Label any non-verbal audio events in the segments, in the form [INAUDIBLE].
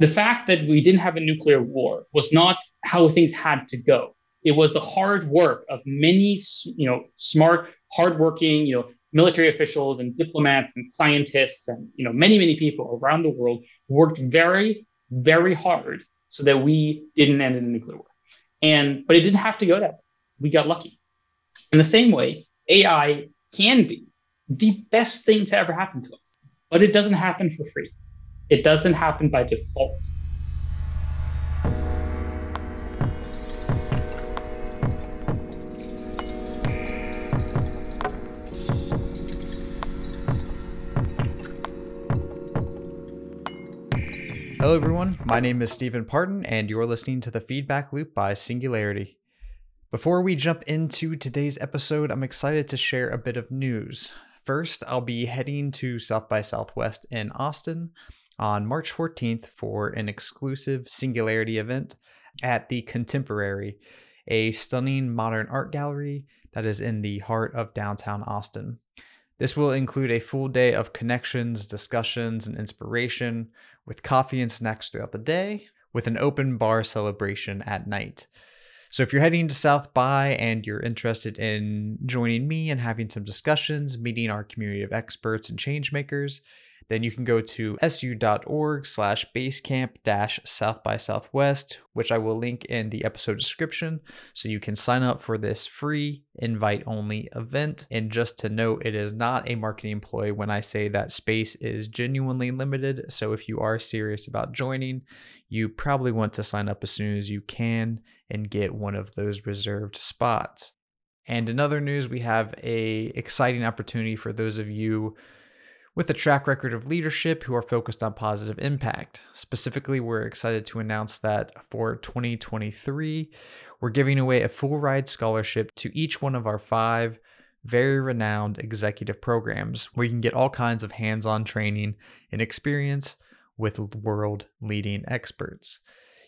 the fact that we didn't have a nuclear war was not how things had to go. It was the hard work of many, you know, smart, hardworking, you know, military officials and diplomats and scientists and you know many many people around the world worked very very hard so that we didn't end in a nuclear war. And but it didn't have to go that way. We got lucky. In the same way, AI can be the best thing to ever happen to us, but it doesn't happen for free. It doesn't happen by default. Hello, everyone. My name is Steven Parton, and you're listening to the Feedback Loop by Singularity. Before we jump into today's episode, I'm excited to share a bit of news. First, I'll be heading to South by Southwest in Austin on March 14th for an exclusive Singularity event at the Contemporary, a stunning modern art gallery that is in the heart of downtown Austin. This will include a full day of connections, discussions, and inspiration with coffee and snacks throughout the day, with an open bar celebration at night. So if you're heading to South by and you're interested in joining me and having some discussions, meeting our community of experts and changemakers, then you can go to su.org slash basecamp dash south by southwest, which I will link in the episode description. So you can sign up for this free invite only event. And just to note, it is not a marketing ploy when I say that space is genuinely limited. So if you are serious about joining, you probably want to sign up as soon as you can and get one of those reserved spots. And in other news, we have a exciting opportunity for those of you with a track record of leadership who are focused on positive impact. Specifically, we're excited to announce that for 2023, we're giving away a full ride scholarship to each one of our five very renowned executive programs where you can get all kinds of hands on training and experience with world leading experts.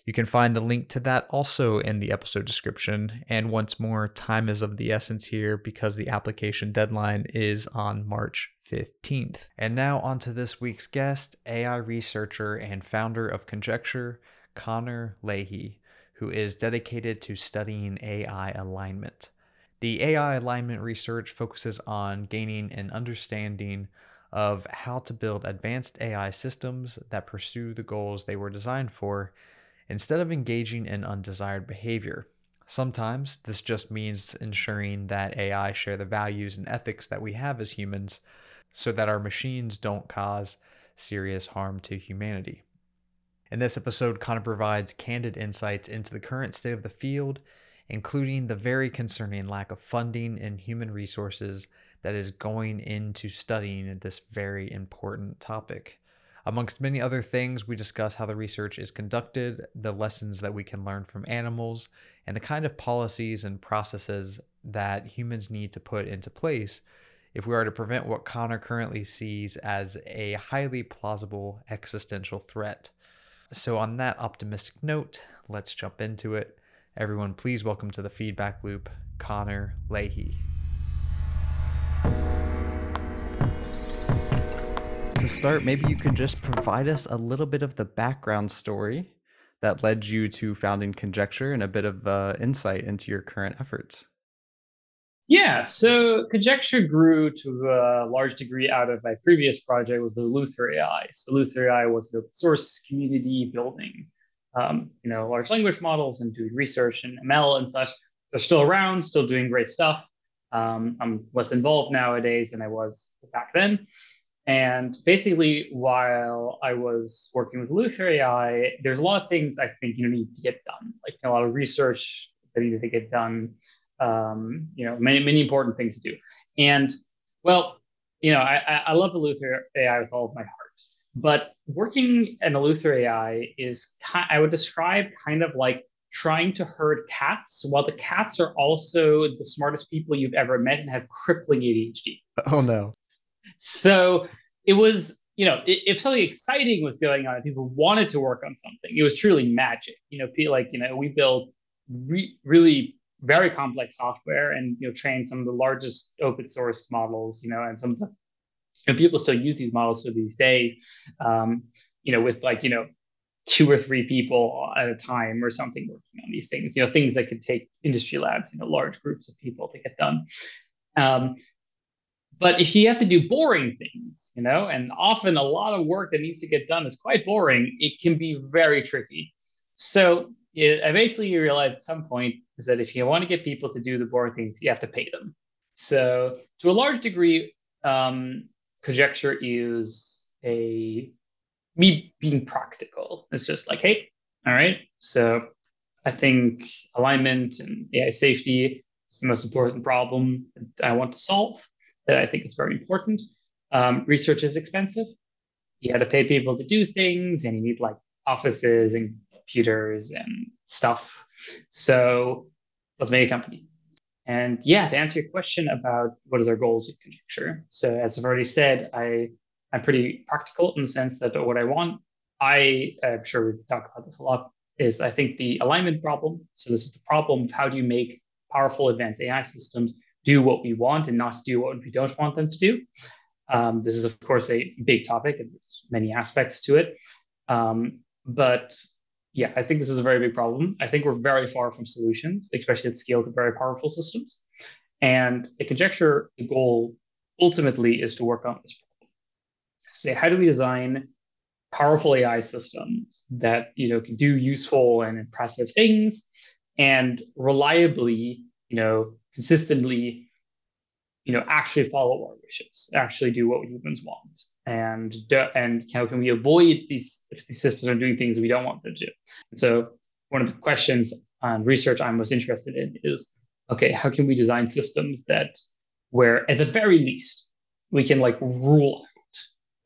You can find the link to that also in the episode description. And once more, time is of the essence here because the application deadline is on March 15th. And now, on to this week's guest, AI researcher and founder of Conjecture, Connor Leahy, who is dedicated to studying AI alignment. The AI alignment research focuses on gaining an understanding of how to build advanced AI systems that pursue the goals they were designed for instead of engaging in undesired behavior. Sometimes this just means ensuring that AI share the values and ethics that we have as humans so that our machines don't cause serious harm to humanity. In this episode, Connor provides candid insights into the current state of the field, including the very concerning lack of funding and human resources that is going into studying this very important topic. Amongst many other things, we discuss how the research is conducted, the lessons that we can learn from animals, and the kind of policies and processes that humans need to put into place if we are to prevent what Connor currently sees as a highly plausible existential threat. So, on that optimistic note, let's jump into it. Everyone, please welcome to the feedback loop Connor Leahy. to start, maybe you could just provide us a little bit of the background story that led you to founding Conjecture and a bit of uh, insight into your current efforts. Yeah, so Conjecture grew to a large degree out of my previous project with EleutherAI. So EleutherAI was an open source community building, um, you know, large language models and doing research and ML and such. They're still around, still doing great stuff. Um, I'm less involved nowadays than I was back then. And basically, while I was working with EleutherAI, there's a lot of things I think you need to get done, like a lot of research that needed to get done. Um, you know, many many important things to do. And well, you know, I I love the Luther AI with all of my heart, but working in EleutherAI is I would describe kind of like trying to herd cats while the cats are also the smartest people you've ever met and have crippling ADHD. Oh no. So it was, you know, if something exciting was going on, people wanted to work on something. It was truly magic. You know, like you know, we built re- really very complex software and you know train some of the largest open source models. You know, and some of the and people still use these models to these days. Um, you know, with like you know two or three people at a time or something working on these things. You know, things that could take industry labs, you know, large groups of people to get done. Um, but if you have to do boring things, you know, and often a lot of work that needs to get done is quite boring, it can be very tricky. So it, I basically realized at some point is that if you want to get people to do the boring things, you have to pay them. So to a large degree, um, conjecture is a me being practical. It's just like, hey, all right. So I think alignment and AI safety is the most important problem that I want to solve. That I think is very important. Um, research is expensive. You had to pay people to do things, and you need like offices and computers and stuff. So let's make a company. And yeah, to answer your question about what are their goals in conjecture. So as I've already said, I I'm pretty practical in the sense that what I want, I I'm sure we've talked about this a lot, is I think the alignment problem. So this is the problem of how do you make powerful advanced AI systems do what we want and not do what we don't want them to do. Um, this is of course a big topic and there's many aspects to it. Um, but yeah, I think this is a very big problem. I think we're very far from solutions, especially at scale to very powerful systems. And the conjecture, the goal ultimately is to work on this problem. Say, how do we design powerful AI systems that you know can do useful and impressive things and reliably, you know, consistently, you know, actually follow our wishes, actually do what humans want and and how can we avoid these these systems are doing things we don't want them to do? And so one of the questions on research I'm most interested in is okay, how can we design systems that where at the very least we can like rule out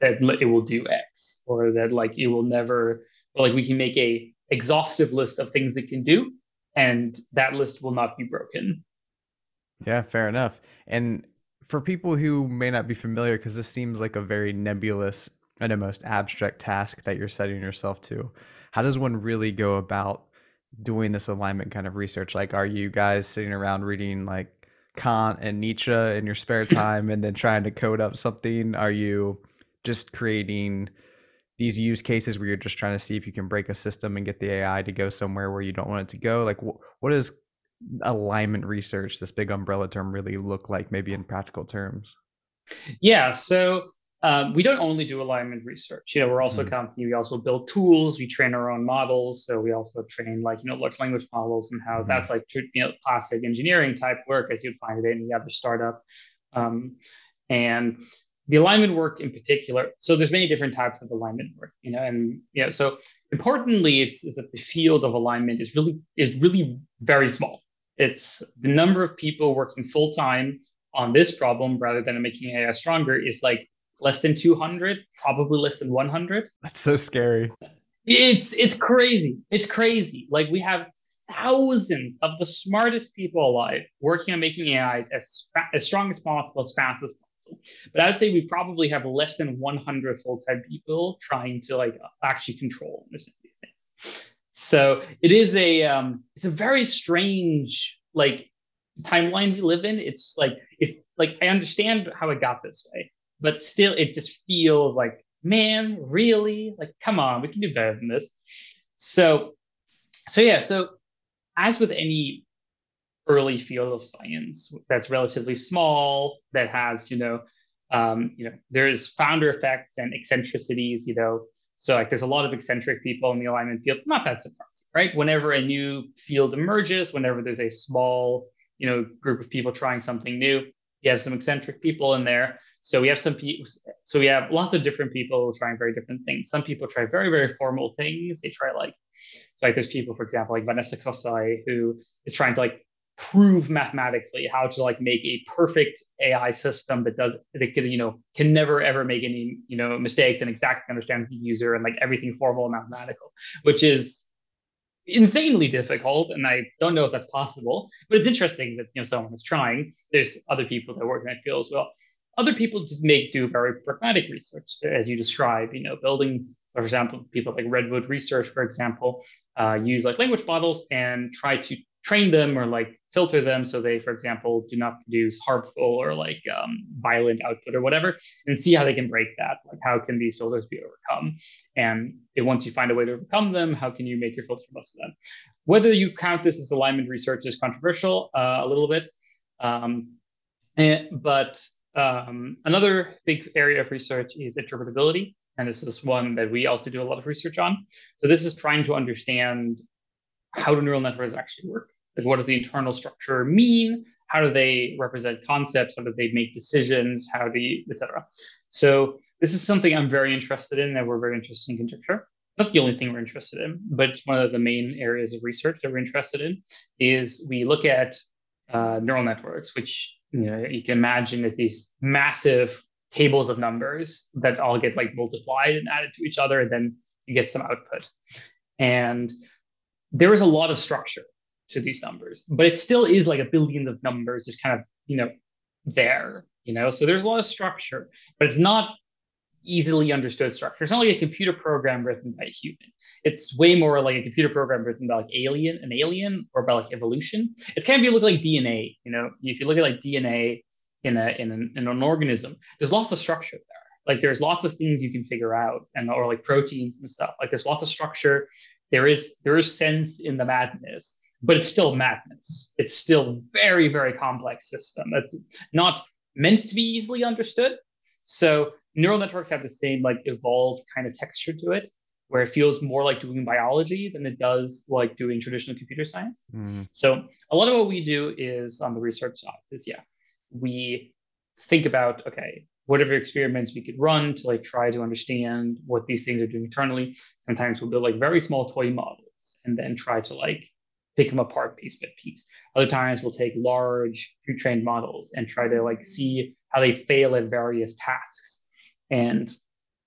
that it will do X or that like it will never or like we can make a exhaustive list of things it can do and that list will not be broken. Yeah, fair enough. And for people who may not be familiar, because this seems like a very nebulous and a most abstract task that you're setting yourself to, how does one really go about doing this alignment kind of research? Like, are you guys sitting around reading like Kant and Nietzsche in your spare [LAUGHS] time and then trying to code up something? Are you just creating these use cases where you're just trying to see if you can break a system and get the AI to go somewhere where you don't want it to go? Like, wh- what is alignment research, this big umbrella term, really look like, maybe in practical terms? Yeah, so um, we don't only do alignment research. You know, we're also mm-hmm. a company. We also build tools. We train our own models. So we also train like you know large language models and how mm-hmm. that's like you know classic engineering type work as you'd find it in any other startup. Um, and the alignment work in particular. So there's many different types of alignment work. You know, and you know, so importantly, it's is that the field of alignment is really is really very small. It's the number of people working full time on this problem rather than making AI stronger is like less than 200, probably less than 100. That's so scary. It's it's crazy. It's crazy. Like we have thousands of the smartest people alive working on making AIs as as strong as possible, as fast as possible. But I would say we probably have less than 100 full-time people trying to like actually control these things. So it is a um, it's a very strange like timeline we live in. It's like if like I understand how it got this way, but still it just feels like man, really? Like come on, we can do better than this. So so yeah, so as with any early field of science that's relatively small, that has, you know, um, you know, there's founder effects and eccentricities, you know, so like there's a lot of eccentric people in the alignment field. Not that surprising, right? Whenever a new field emerges, whenever there's a small, you know, group of people trying something new, you have some eccentric people in there. So we have some people. So we have lots of different people trying very different things. Some people try very very formal things. They try like, so like there's people, for example, like Vanessa Kosoy, who is trying to like prove mathematically how to like make a perfect AI system that does that can you know can never ever make any you know mistakes and exactly understands the user and like everything formal and mathematical, which is insanely difficult. And I don't know if that's possible, but it's interesting that you know someone is trying. There's other people that work in that field as well. Other people just make do very pragmatic research, as you describe. You know, building, for example, people like Redwood Research, for example, uh, use like language models and try to train them or like filter them so they, for example, do not produce harmful or like um, violent output or whatever, and see how they can break that. Like, how can these filters be overcome? And once you find a way to overcome them, how can you make your filter less of them? Whether you count this as alignment research is controversial uh, a little bit, um, and, but um, another big area of research is interpretability. And this is one that we also do a lot of research on. So this is trying to understand how do neural networks actually work? Like what does the internal structure mean? How do they represent concepts? How do they make decisions? How do you, etc. So this is something I'm very interested in and we're very interested in conjecture. Not the only thing we're interested in, but it's one of the main areas of research that we're interested in is we look at uh, neural networks, which you know you can imagine as these massive tables of numbers that all get like multiplied and added to each other, and then you get some output. And there is a lot of structure to these numbers, but it still is like a billion of numbers just kind of, you know, there, you know, so there's a lot of structure, but it's not easily understood structure. It's not like a computer program written by a human. It's way more like a computer program written by like alien, an alien, or by like evolution. It's kind of you look like DNA. You know, if you look at like DNA in a in an, in an organism, there's lots of structure there. Like there's lots of things you can figure out, and or like proteins and stuff. Like there's lots of structure. There is there is sense in the madness, but it's still madness. It's still very very complex system. It's not meant to be easily understood. So neural networks have the same like evolved kind of texture to it where it feels more like doing biology than it does like doing traditional computer science. Mm. So a lot of what we do is on the research side is yeah, we think about okay, whatever experiments we could run to like try to understand what these things are doing internally. Sometimes we'll build like very small toy models and then try to like pick them apart piece by piece. Other times we'll take large pre-trained models and try to like see how they fail at various tasks and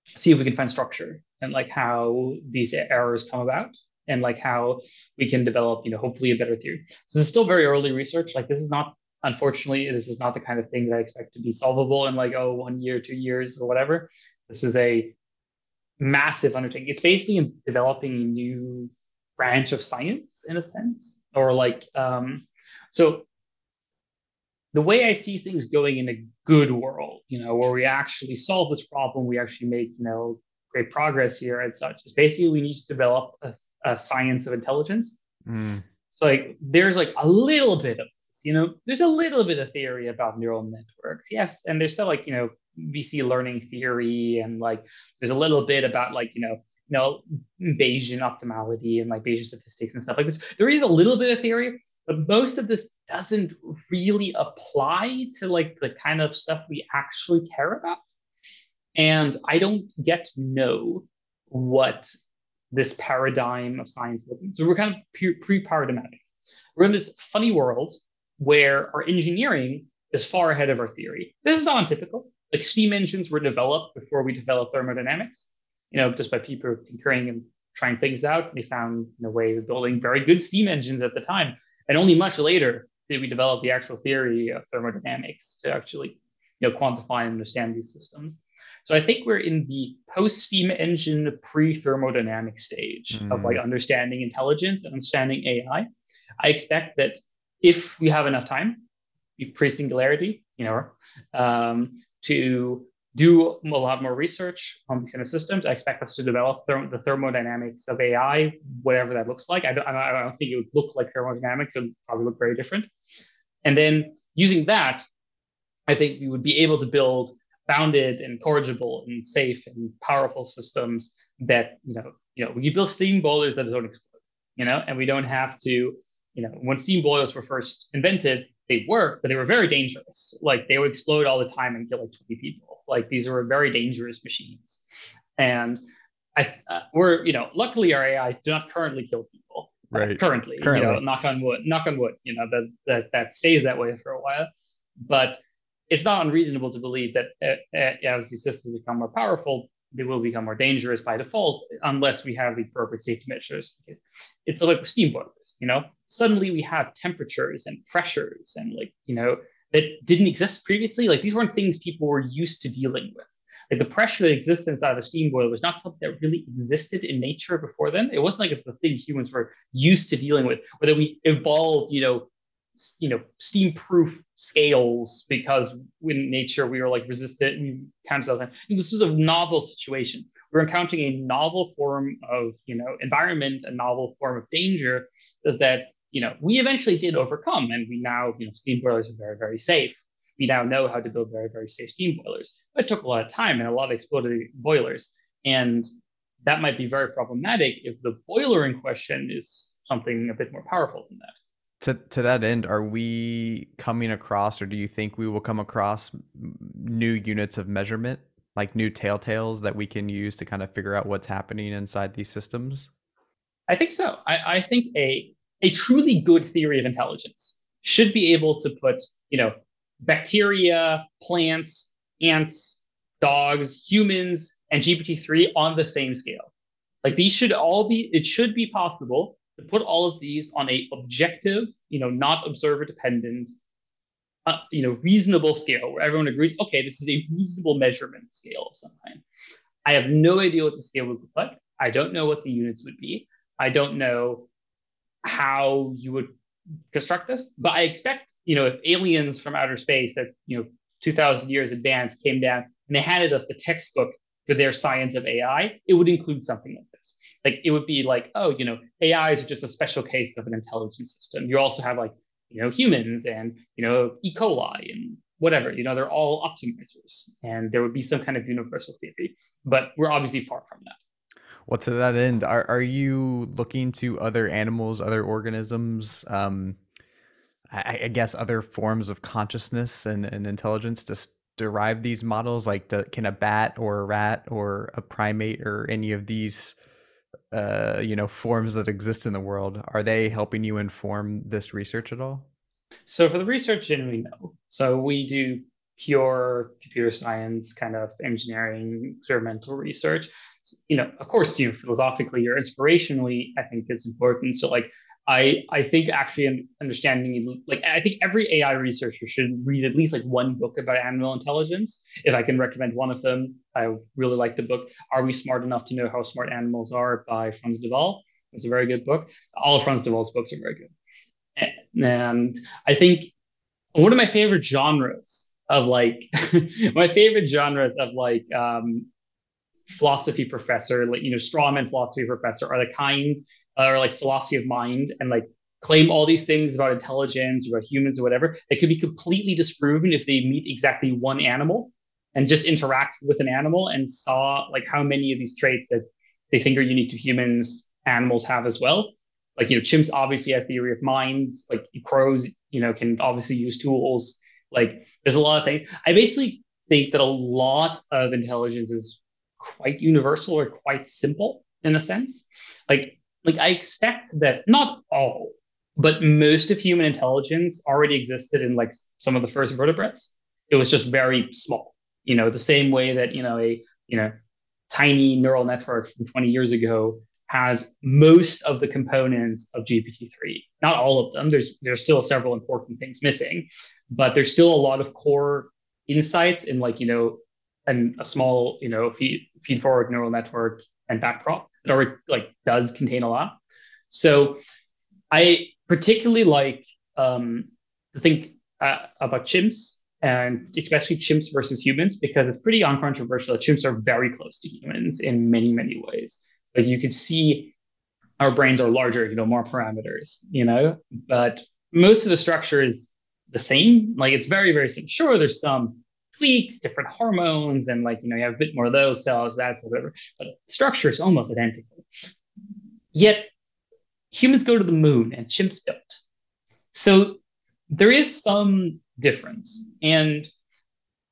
see if we can find structure and like how these errors come about and like how we can develop, you know, hopefully a better theory. So this is still very early research. Like this is not, unfortunately, this is not the kind of thing that I expect to be solvable in like, oh, one year, two years or whatever. This is a massive undertaking. It's basically developing a new branch of science in a sense, or like, um, so the way I see things going in a good world, you know, where we actually solve this problem, we actually make, you know, great progress here and such is basically we need to develop a, a science of intelligence. Mm. So like there's like a little bit of this, you know, there's a little bit of theory about neural networks. Yes. And there's still like, you know, VC learning theory and like there's a little bit about like, you know, you know, Bayesian optimality and like Bayesian statistics and stuff like this. There is a little bit of theory, but most of this doesn't really apply to like the kind of stuff we actually care about. And I don't to know what this paradigm of science be. So we're kind of pre paradigmatic. We're in this funny world where our engineering is far ahead of our theory. This is not untypical. Like steam engines were developed before we developed thermodynamics, you know, just by people tinkering and trying things out. They found you know, ways of building very good steam engines at the time. And only much later did we develop the actual theory of thermodynamics to actually you know, quantify and understand these systems. So I think we're in the post steam engine pre thermodynamic stage mm. of like mm. understanding intelligence and understanding AI. I expect that if we have enough time, pre singularity, you know, um, to do a lot more research on these kind of systems. I expect us to develop therm- the thermodynamics of AI, whatever that looks like. I don't, I don't think it would look like thermodynamics. It would probably look very different. And then using that, I think we would be able to build bounded and corrigible and safe and powerful systems that you know you know we build steam boilers that don't explode you know and we don't have to you know when steam boilers were first invented they worked but they were very dangerous like they would explode all the time and kill like 20 people like these were very dangerous machines. And i uh, we're you know luckily our ais do not currently kill people. Right. currently, currently. you know knock on wood knock on wood you know that that that stays that way for a while. But it's not unreasonable to believe that uh, uh, as these systems become more powerful, they will become more dangerous by default unless we have the appropriate safety measures. It's like steam boilers, you know, suddenly we have temperatures and pressures and like, you know, that didn't exist previously. Like these weren't things people were used to dealing with. Like the pressure that exists inside of a steam boiler was not something that really existed in nature before then. It wasn't like it's a thing humans were used to dealing with, or that we evolved, you know, you know steam proof scales because in nature we were like resistant and kind of this was a novel situation we're encountering a novel form of you know environment a novel form of danger that you know we eventually did overcome and we now you know steam boilers are very very safe we now know how to build very very safe steam boilers but it took a lot of time and a lot of exploded boilers and that might be very problematic if the boiler in question is something a bit more powerful than that to to that end, are we coming across, or do you think we will come across new units of measurement, like new telltales that we can use to kind of figure out what's happening inside these systems? I think so. I, I think a a truly good theory of intelligence should be able to put, you know, bacteria, plants, ants, dogs, humans, and GPT-3 on the same scale. Like these should all be, it should be possible to put all of these on a objective, you know, not observer dependent, uh, you know, reasonable scale where everyone agrees, okay, this is a reasonable measurement scale of some kind. I have no idea what the scale would look like. I don't know what the units would be. I don't know how you would construct this, but I expect, you know, if aliens from outer space at, you know, 2000 years advanced came down and they handed us the textbook for their science of AI, it would include something like this. Like it would be like oh you know ai is just a special case of an intelligence system. You also have like you know humans and you know e. coli and whatever you know they're all optimizers and there would be some kind of universal theory but we're obviously far from that well to that end? Are, are you looking to other animals other organisms um I, I guess other forms of consciousness and, and intelligence to derive these models? Like can a bat or a rat or a primate or any of these uh, you know forms that exist in the world are they helping you inform this research at all? So for the research we know so we do pure computer science kind of engineering experimental research you know of course you know philosophically or inspirationally i think is important so like I I think actually understanding like I think every AI researcher should read at least like one book about animal intelligence. If I can recommend one of them, I really like the book "Are We Smart Enough to Know How Smart Animals Are" by Frans de Waal. It's a very good book. All of Frans de Waal's books are very good, and I think one of my favorite genres of like [LAUGHS] my favorite genres of like um, philosophy professor, like you know, strawman philosophy professor, are the kinds uh, or like philosophy of mind and like claim all these things about intelligence or about humans or whatever that could be completely disproven if they meet exactly one animal and just interact with an animal and saw like how many of these traits that they think are unique to humans animals have as well. Like you know chimps obviously have theory of mind like crows you know can obviously use tools. Like there's a lot of things. I basically think that a lot of intelligence is quite universal or quite simple in a sense like like I expect that not all, but most of human intelligence already existed in like some of the first vertebrates. It was just very small, you know, the same way that, you know, a, you know, tiny neural network from 20 years ago has most of the components of GPT-3. Not all of them. There's there's still several important things missing, but there's still a lot of core insights in like, you know, and a small, you know, feed, feed forward neural network and backprop that already like does contain a lot. So I particularly like um, to think uh, about chimps and especially chimps versus humans because it's pretty uncontroversial. Chimps are very close to humans in many many ways. Like you can see our brains are larger, you know, more parameters, you know, but most of the structure is the same. Like it's very very simple. Sure, there's some tweaks, different hormones, and like, you know, you have a bit more of those cells, that's whatever. But structure is almost identical. Yet humans go to the moon and chimps don't. So there is some difference. And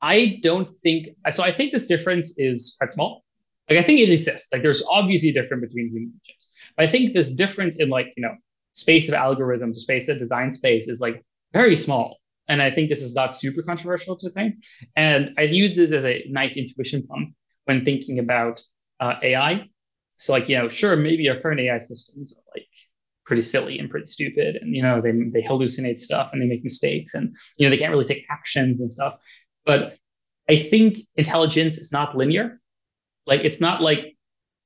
I don't think so. I think this difference is quite small. Like I think it exists. Like there's obviously a difference between humans and chimps. But I think this difference in like, you know, space of algorithms, space of design space is like very small. And I think this is not super controversial to think. And I use this as a nice intuition pump when thinking about uh, AI. So like, you know, sure, maybe our current AI systems are like pretty silly and pretty stupid. And, you know, they, they hallucinate stuff and they make mistakes and, you know, they can't really take actions and stuff. But I think intelligence is not linear. Like, it's not like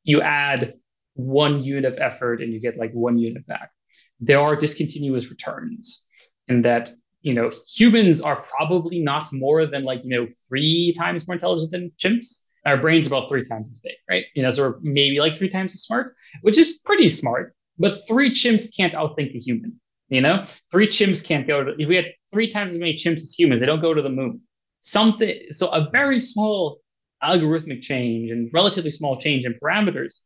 you add one unit of effort and you get like one unit back. There are discontinuous returns. in that you know humans are probably not more than like you know three times more intelligent than chimps. Our brain's are about three times as big, right? You know, so we're maybe like three times as smart, which is pretty smart. But three chimps can't outthink a human. You know, three chimps can't go to. If we had three times as many chimps as humans, they don't go to the moon. Something. So a very small algorithmic change and relatively small change in parameters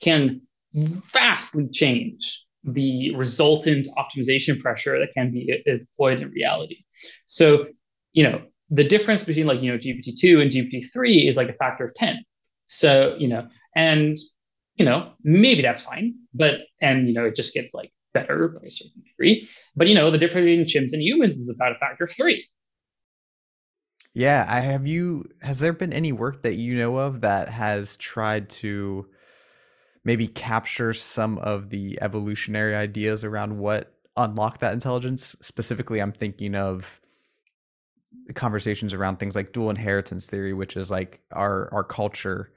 can vastly change the resultant optimization pressure that can be employed in reality. So, you know, the difference between like, you know, GPT-2 and GPT-3 is like a factor of 10. So, you know, and, you know, maybe that's fine, but, and, you know, it just gets like better by a certain degree. But, you know, the difference between chimps and humans is about a factor of three. Yeah, I have you has there been any work that you know of that has tried to maybe capture some of the evolutionary ideas around what unlocked that intelligence? Specifically, I'm thinking of conversations around things like dual inheritance theory, which is like our our culture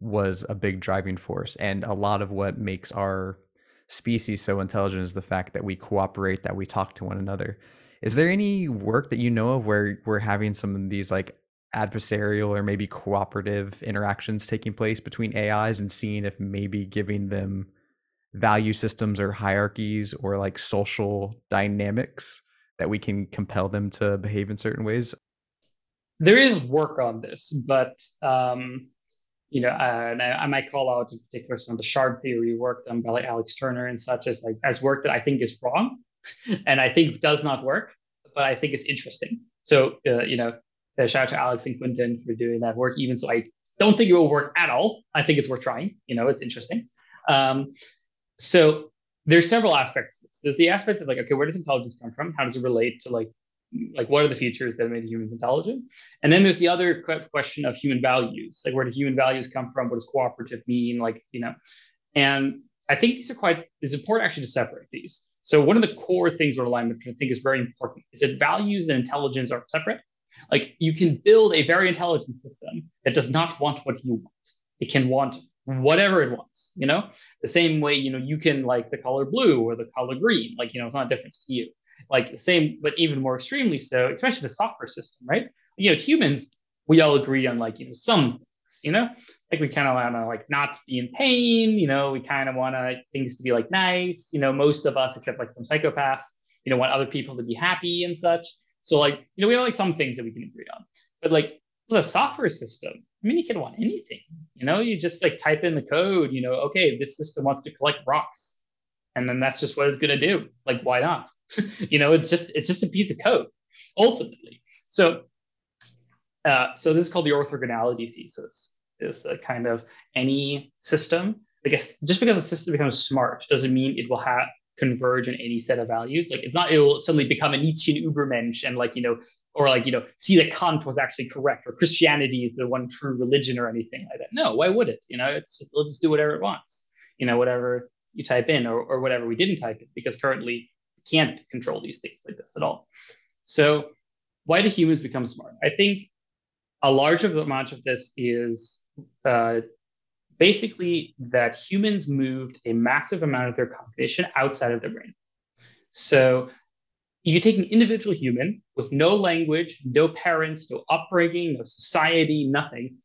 was a big driving force and a lot of what makes our species so intelligent is the fact that we cooperate, that we talk to one another. Is there any work that you know of where we're having some of these like adversarial or maybe cooperative interactions taking place between AIs and seeing if maybe giving them value systems or hierarchies or like social dynamics that we can compel them to behave in certain ways? There is work on this, but um, you know, uh, and I, I, might call out in particular some of the shard theory work done by like Alex Turner and such as like as work that I think is wrong [LAUGHS] and I think does not work, but I think it's interesting. So, uh, you know, uh, shout out to Alex and Quintin for doing that work, even so I don't think it will work at all. I think it's worth trying. You know, it's interesting. Um, so there's several aspects. There's the aspects of like, okay, where does intelligence come from? How does it relate to like, like what are the features that made humans intelligent? And then there's the other question of human values. Like, where do human values come from? What does cooperative mean? Like, you know, and I think these are quite. It's important actually to separate these. So one of the core things with alignment, which I think is very important, is that values and intelligence are separate. Like you can build a very intelligent system that does not want what you want. It can want whatever it wants, you know? The same way, you know, you can like the color blue or the color green, like, you know, it's not a difference to you. Like the same, but even more extremely so, especially the software system, right? You know, humans, we all agree on like, you know, some things, you know like we kind of want to like not be in pain you know we kind of want to things to be like nice you know most of us except like some psychopaths you know want other people to be happy and such so like you know we have like some things that we can agree on but like the software system i mean you can want anything you know you just like type in the code you know okay this system wants to collect rocks and then that's just what it's going to do like why not [LAUGHS] you know it's just it's just a piece of code ultimately so uh, so this is called the orthogonality thesis. Is the kind of any system, I guess, just because a system becomes smart doesn't mean it will have converge in any set of values. Like it's not it will suddenly become a Nietzschean Übermensch and like you know, or like you know, see that Kant was actually correct or Christianity is the one true religion or anything like that. No, why would it? You know, it's it'll just do whatever it wants. You know, whatever you type in or, or whatever we didn't type in because currently can't control these things like this at all. So why do humans become smart? I think a large amount of this is uh, basically that humans moved a massive amount of their cognition outside of their brain. So you take an individual human with no language, no parents, no upbringing, no society, nothing,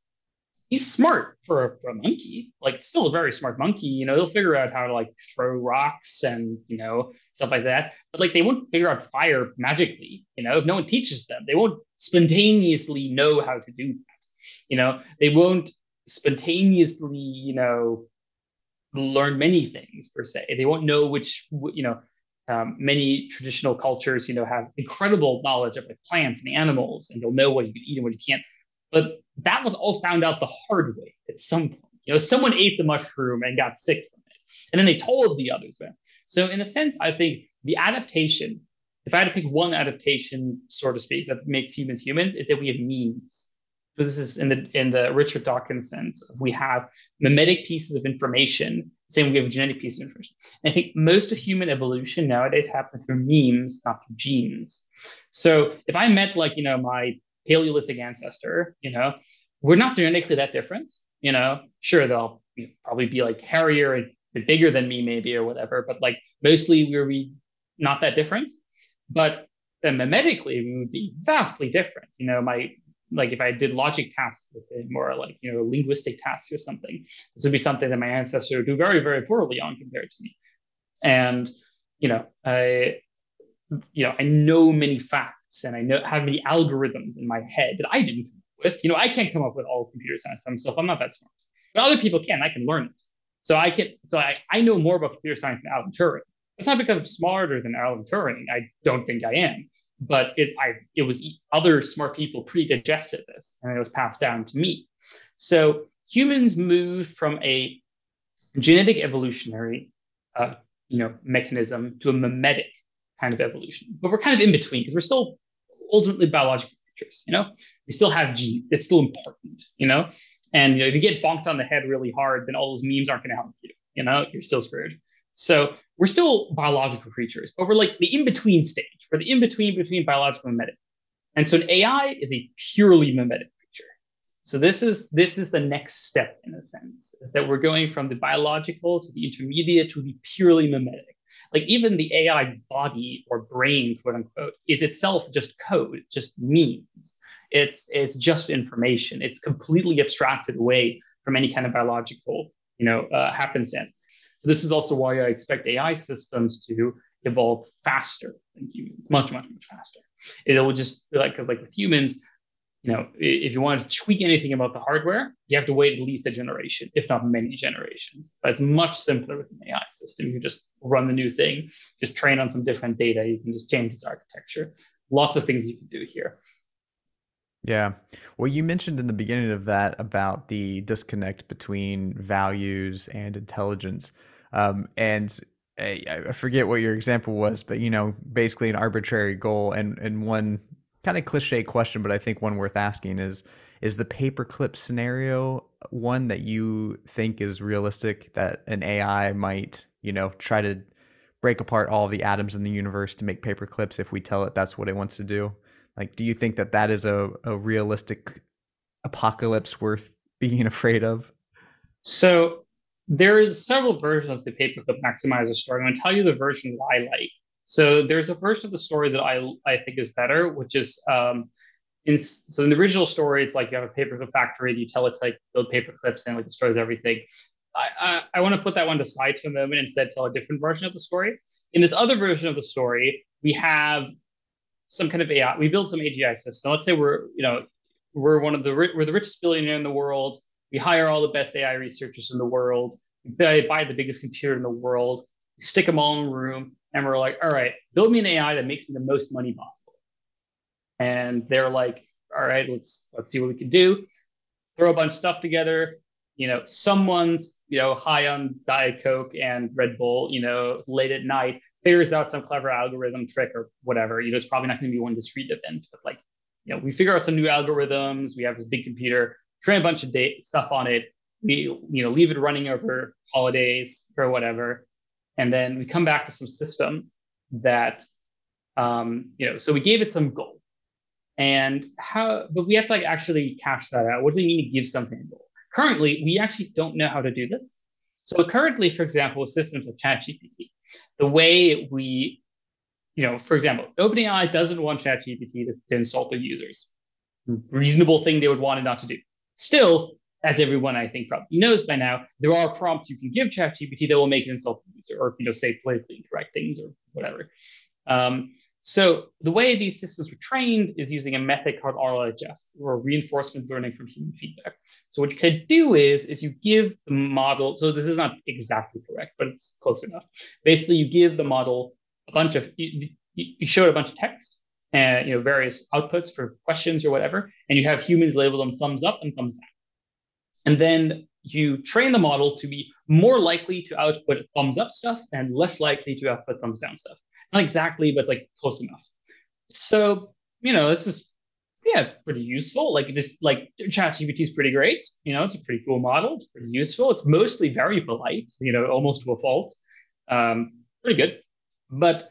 he's smart for a, for a monkey. Like, still a very smart monkey. You know, he'll figure out how to like throw rocks and you know stuff like that. But like, they won't figure out fire magically. You know, if no one teaches them, they won't spontaneously know how to do that. You know, they won't spontaneously, you know, learn many things per se. They won't know which, you know, um, many traditional cultures, you know, have incredible knowledge of like plants and animals, and they'll know what you can eat and what you can't. But that was all found out the hard way at some point. You know, someone ate the mushroom and got sick from it. And then they told the others. Right? So, in a sense, I think the adaptation, if I had to pick one adaptation, so to speak, that makes humans human, is that we have memes. This is in the in the Richard Dawkins sense. We have memetic pieces of information, same we have genetic pieces of information. And I think most of human evolution nowadays happens through memes, not through genes. So if I met like, you know, my Paleolithic ancestor, you know, we're not genetically that different. You know, sure they'll you know, probably be like hairier and bigger than me, maybe or whatever, but like mostly we're we not that different. But then memetically we would be vastly different. You know, my like if I did logic tasks with it, more like you know linguistic tasks or something, this would be something that my ancestor would do very very poorly on compared to me. And you know, I you know I know many facts and I know have many algorithms in my head that I didn't come up with. You know, I can't come up with all computer science by myself. I'm not that smart, but other people can. I can learn it. So I can. So I I know more about computer science than Alan Turing. It's not because I'm smarter than Alan Turing. I don't think I am but it I it was other smart people pre-digested this and it was passed down to me. So humans moved from a genetic evolutionary uh, you know mechanism to a memetic kind of evolution, but we're kind of in between because we're still ultimately biological creatures. You know, we still have genes. It's still important. You know, and you know if you get bonked on the head really hard, then all those memes aren't going to help you. You know, you're still screwed. So we're still biological creatures, but we're like the in between stage. We're the in between between biological and memetic. And so an AI is a purely memetic creature. So this is this is the next step in a sense, is that we're going from the biological to the intermediate to the purely memetic. Like even the AI body or brain, quote unquote, is itself just code, just memes. It's it's just information. It's completely abstracted away from any kind of biological, you know, uh, happenstance. So this is also why I expect AI systems to evolve faster than humans, much, much, much faster. It will just like because like with humans, you know, if you want to tweak anything about the hardware, you have to wait at least a generation, if not many generations. But it's much simpler with an AI system. You just run the new thing, just train on some different data. You can just change its architecture. Lots of things you can do here. Yeah. Well, you mentioned in the beginning of that about the disconnect between values and intelligence. Um, and I forget what your example was, but you know, basically an arbitrary goal and and one kind of cliche question, but I think one worth asking is is the paperclip scenario one that you think is realistic that an AI might, you know, try to break apart all the atoms in the universe to make paperclips if we tell it that's what it wants to do? Like, do you think that that is a, a realistic apocalypse worth being [LAUGHS] afraid of? So there's several versions of the paperclip maximizer story. I'm going to tell you the version that I like. So there's a version of the story that I I think is better, which is um, in so in the original story, it's like you have a paperclip factory, you tell it to like build paperclips and like destroys everything. I, I, I want to put that one aside for a moment and instead tell a different version of the story. In this other version of the story, we have some kind of AI. We build some AGI system. Let's say we're, you know, we're one of the we're the richest billionaire in the world. We hire all the best AI researchers in the world. We buy, the biggest computer in the world. We stick them all in a room, and we're like, all right, build me an AI that makes me the most money possible. And they're like, all right, let's let's see what we can do. Throw a bunch of stuff together. You know, someone's you know high on Diet Coke and Red Bull. You know, late at night figures out some clever algorithm trick or whatever. You know, it's probably not going to be one discrete event, but like, you know, we figure out some new algorithms. We have this big computer, train a bunch of data stuff on it. We, you know, leave it running over holidays or whatever, and then we come back to some system that, um, you know, so we gave it some goal, and how, but we have to like actually cash that out. What does it mean to give something a goal? Currently, we actually don't know how to do this. So currently, for example, with systems like ChatGPT, the way we, you know, for example, OpenAI doesn't want ChatGPT to, to insult their users. Reasonable thing they would want it not to do. Still, as everyone I think probably knows by now, there are prompts you can give ChatGPT that will make it insult the user or you know say politically incorrect things or whatever. Um, so the way these systems were trained is using a method called RLHF, or reinforcement learning from human feedback. So what you could do is, is you give the model, so this is not exactly correct, but it's close enough. Basically, you give the model a bunch of, you, you show it a bunch of text and you know various outputs for questions or whatever, and you have humans label them thumbs up and thumbs down. And then you train the model to be more likely to output thumbs up stuff and less likely to output thumbs down stuff. It's not exactly, but like close enough. So, you know, this is yeah, it's pretty useful. Like this, like ChatGPT is pretty great. You know, it's a pretty cool model. It's pretty useful. It's mostly very polite. You know, almost to a fault. Um, pretty good. But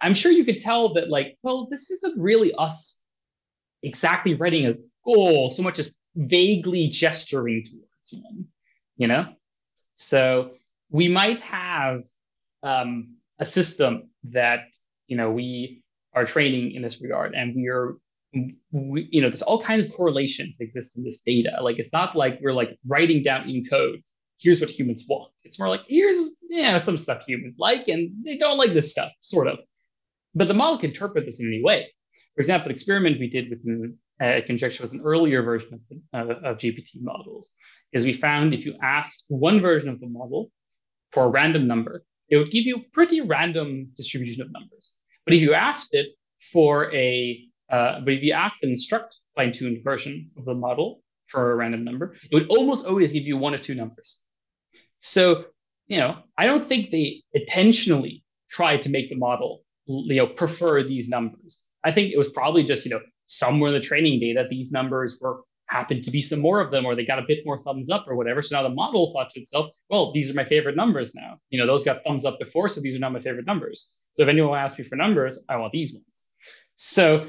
I'm sure you could tell that, like, well, this isn't really us exactly writing a goal so much as vaguely gesturing towards one. You know, so we might have um, a system that you know we are training in this regard, and we are we, you know, there's all kinds of correlations exist in this data. Like it's not like we're like writing down in code, here's what humans want. It's more like here's yeah, some stuff humans like and they don't like this stuff, sort of. But the model can interpret this in any way. For example, an experiment we did with uh, conjecture with an earlier version of, the, uh, of GPT models is we found if you asked one version of the model for a random number, it would give you a pretty random distribution of numbers. But if you asked it for a uh, but if you ask an instruct fine-tuned version of the model for a random number, it would almost always give you one or two numbers. So, you know, I don't think they intentionally tried to make the model, you know, prefer these numbers. I think it was probably just, you know, somewhere in the training data, these numbers were happened to be some more of them, or they got a bit more thumbs up or whatever. So now the model thought to itself, well, these are my favorite numbers now. You know, those got thumbs up before, so these are now my favorite numbers. So if anyone asks me for numbers, I want these ones. So